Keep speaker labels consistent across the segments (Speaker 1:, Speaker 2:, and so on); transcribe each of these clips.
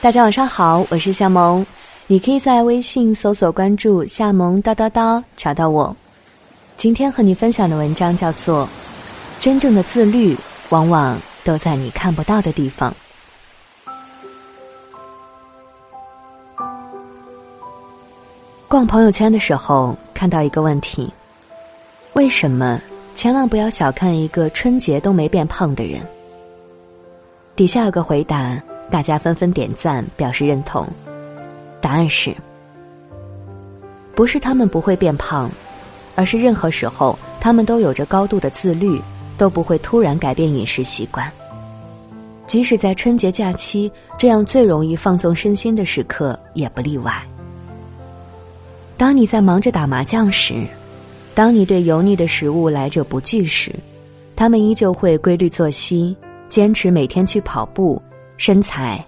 Speaker 1: 大家晚上好，我是夏萌，你可以在微信搜索关注“夏萌叨叨叨”找到我。今天和你分享的文章叫做《真正的自律往往都在你看不到的地方》。逛朋友圈的时候看到一个问题：为什么千万不要小看一个春节都没变胖的人？底下有个回答。大家纷纷点赞表示认同，答案是：不是他们不会变胖，而是任何时候他们都有着高度的自律，都不会突然改变饮食习惯。即使在春节假期这样最容易放纵身心的时刻，也不例外。当你在忙着打麻将时，当你对油腻的食物来者不拒时，他们依旧会规律作息，坚持每天去跑步。身材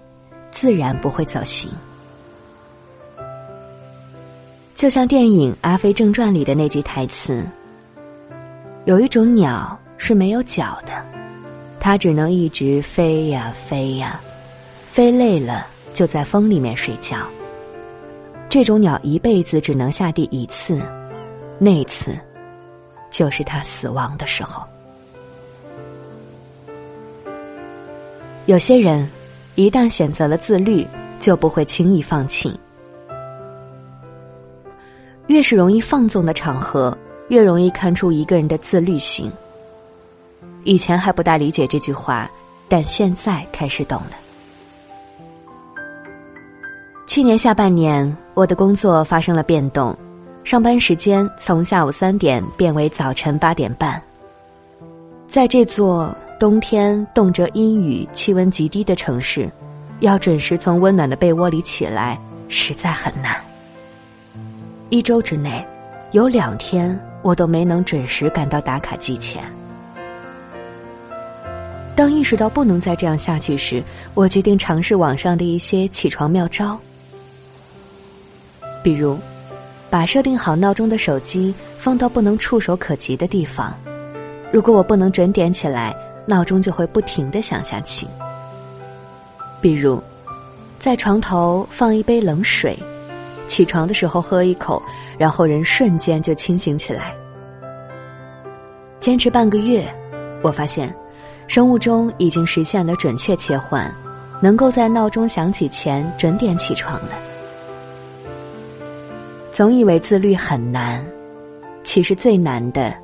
Speaker 1: 自然不会走形，就像电影《阿飞正传》里的那句台词：“有一种鸟是没有脚的，它只能一直飞呀飞呀，飞累了就在风里面睡觉。这种鸟一辈子只能下地一次，那次就是它死亡的时候。”有些人。一旦选择了自律，就不会轻易放弃。越是容易放纵的场合，越容易看出一个人的自律性。以前还不大理解这句话，但现在开始懂了。去年下半年，我的工作发生了变动，上班时间从下午三点变为早晨八点半。在这座。冬天动辄阴雨、气温极低的城市，要准时从温暖的被窝里起来，实在很难。一周之内，有两天我都没能准时赶到打卡机前。当意识到不能再这样下去时，我决定尝试网上的一些起床妙招，比如，把设定好闹钟的手机放到不能触手可及的地方。如果我不能准点起来，闹钟就会不停的响下去。比如，在床头放一杯冷水，起床的时候喝一口，然后人瞬间就清醒起来。坚持半个月，我发现，生物钟已经实现了准确切换，能够在闹钟响起前准点起床了。总以为自律很难，其实最难的，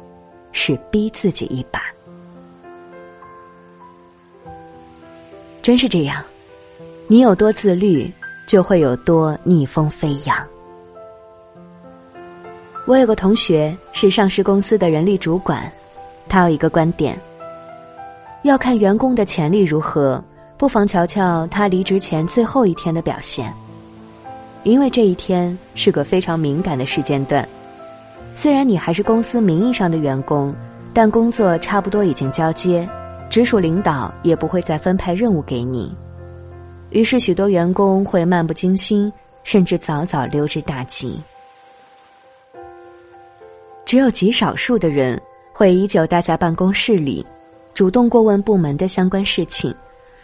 Speaker 1: 是逼自己一把。真是这样，你有多自律，就会有多逆风飞扬。我有个同学是上市公司的人力主管，他有一个观点：要看员工的潜力如何，不妨瞧瞧他离职前最后一天的表现，因为这一天是个非常敏感的时间段。虽然你还是公司名义上的员工，但工作差不多已经交接。直属领导也不会再分派任务给你，于是许多员工会漫不经心，甚至早早溜之大吉。只有极少数的人会依旧待在办公室里，主动过问部门的相关事情，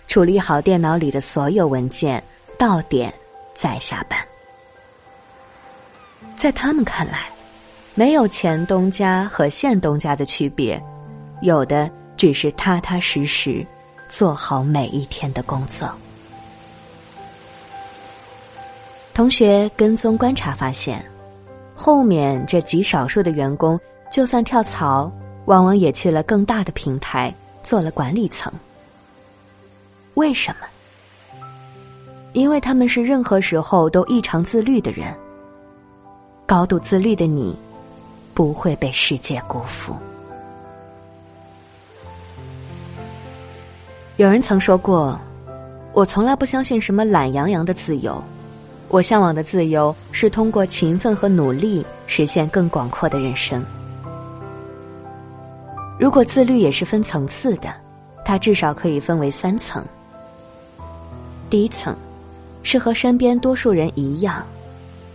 Speaker 1: 处理好电脑里的所有文件，到点再下班。在他们看来，没有前东家和现东家的区别，有的。只是踏踏实实做好每一天的工作。同学跟踪观察发现，后面这极少数的员工，就算跳槽，往往也去了更大的平台，做了管理层。为什么？因为他们是任何时候都异常自律的人。高度自律的你，不会被世界辜负。有人曾说过：“我从来不相信什么懒洋洋的自由，我向往的自由是通过勤奋和努力实现更广阔的人生。如果自律也是分层次的，它至少可以分为三层。第一层是和身边多数人一样，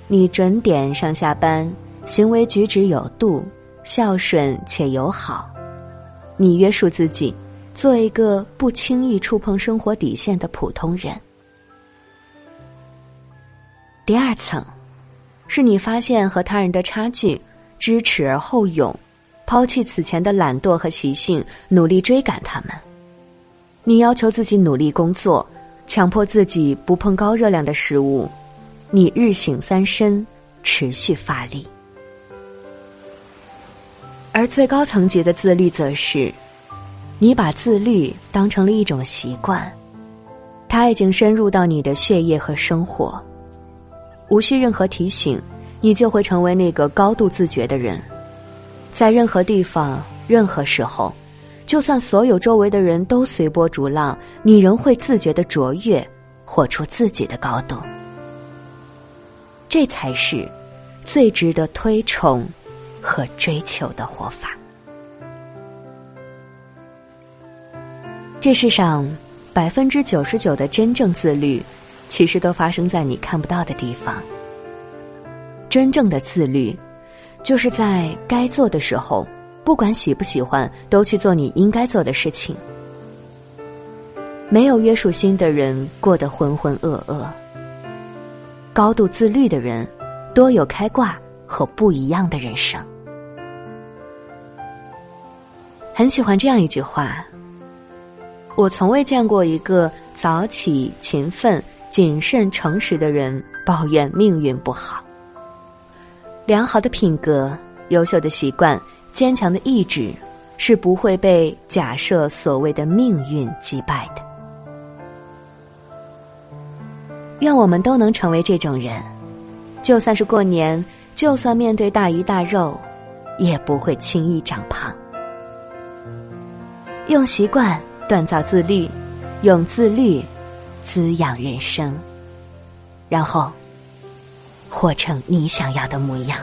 Speaker 1: 你准点上下班，行为举止有度，孝顺且友好，你约束自己。”做一个不轻易触碰生活底线的普通人。第二层，是你发现和他人的差距，知耻而后勇，抛弃此前的懒惰和习性，努力追赶他们。你要求自己努力工作，强迫自己不碰高热量的食物，你日醒三身，持续发力。而最高层级的自律，则是，你把自律当成了一种习惯，它已经深入到你的血液和生活，无需任何提醒，你就会成为那个高度自觉的人，在任何地方、任何时候，就算所有周围的人都随波逐浪，你仍会自觉的卓越，活出自己的高度。这才是最值得推崇。和追求的活法。这世上百分之九十九的真正自律，其实都发生在你看不到的地方。真正的自律，就是在该做的时候，不管喜不喜欢，都去做你应该做的事情。没有约束心的人，过得浑浑噩噩；高度自律的人，多有开挂。和不一样的人生，很喜欢这样一句话：我从未见过一个早起、勤奋、谨慎、诚实的人抱怨命运不好。良好的品格、优秀的习惯、坚强的意志，是不会被假设所谓的命运击败的。愿我们都能成为这种人，就算是过年。就算面对大鱼大肉，也不会轻易长胖。用习惯锻造自律，用自律滋养人生，然后活成你想要的模样。